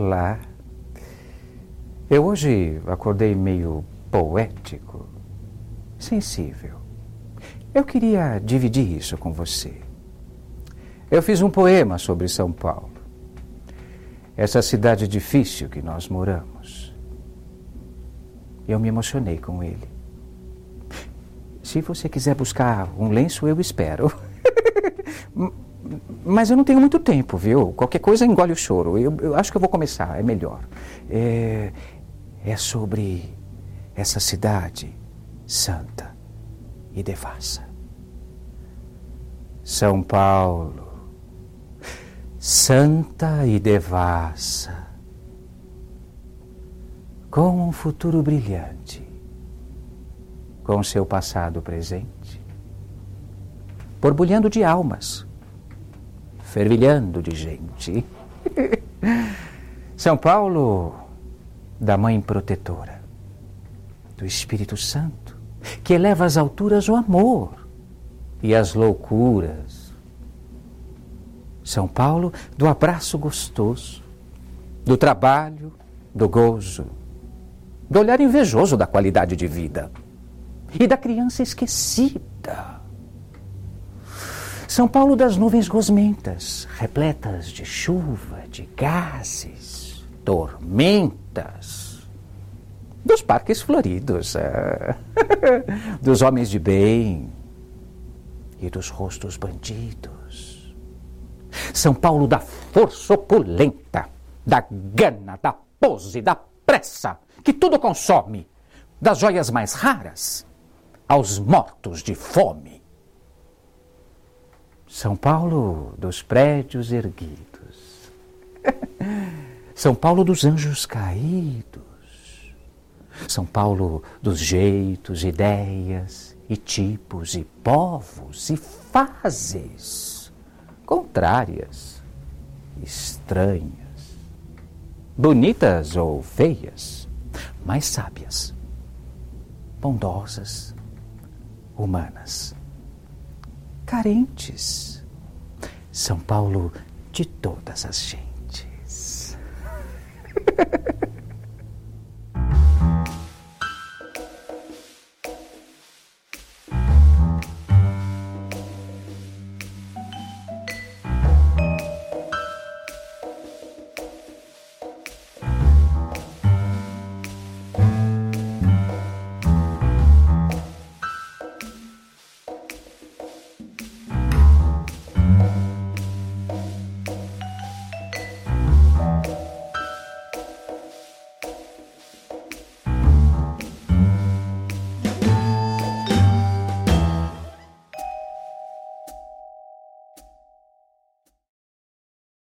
Olá. Eu hoje acordei meio poético, sensível. Eu queria dividir isso com você. Eu fiz um poema sobre São Paulo, essa cidade difícil que nós moramos. Eu me emocionei com ele. Se você quiser buscar um lenço, eu espero. Mas eu não tenho muito tempo, viu? Qualquer coisa engole o choro. Eu, eu acho que eu vou começar, é melhor. É, é sobre essa cidade santa e devassa. São Paulo, santa e devassa, com um futuro brilhante, com seu passado presente, borbulhando de almas fervilhando de gente. São Paulo, da Mãe Protetora, do Espírito Santo, que eleva às alturas o amor e as loucuras. São Paulo, do abraço gostoso, do trabalho, do gozo, do olhar invejoso da qualidade de vida e da criança esquecida são Paulo das nuvens gosmentas, repletas de chuva, de gases, tormentas. Dos parques floridos, é. dos homens de bem e dos rostos bandidos. São Paulo da força opulenta, da gana, da pose, da pressa, que tudo consome, das joias mais raras aos mortos de fome. São Paulo dos prédios erguidos. São Paulo dos anjos caídos. São Paulo dos jeitos, ideias e tipos e povos e fases contrárias, estranhas, bonitas ou feias, mas sábias, bondosas, humanas carentes. São Paulo de todas as gentes.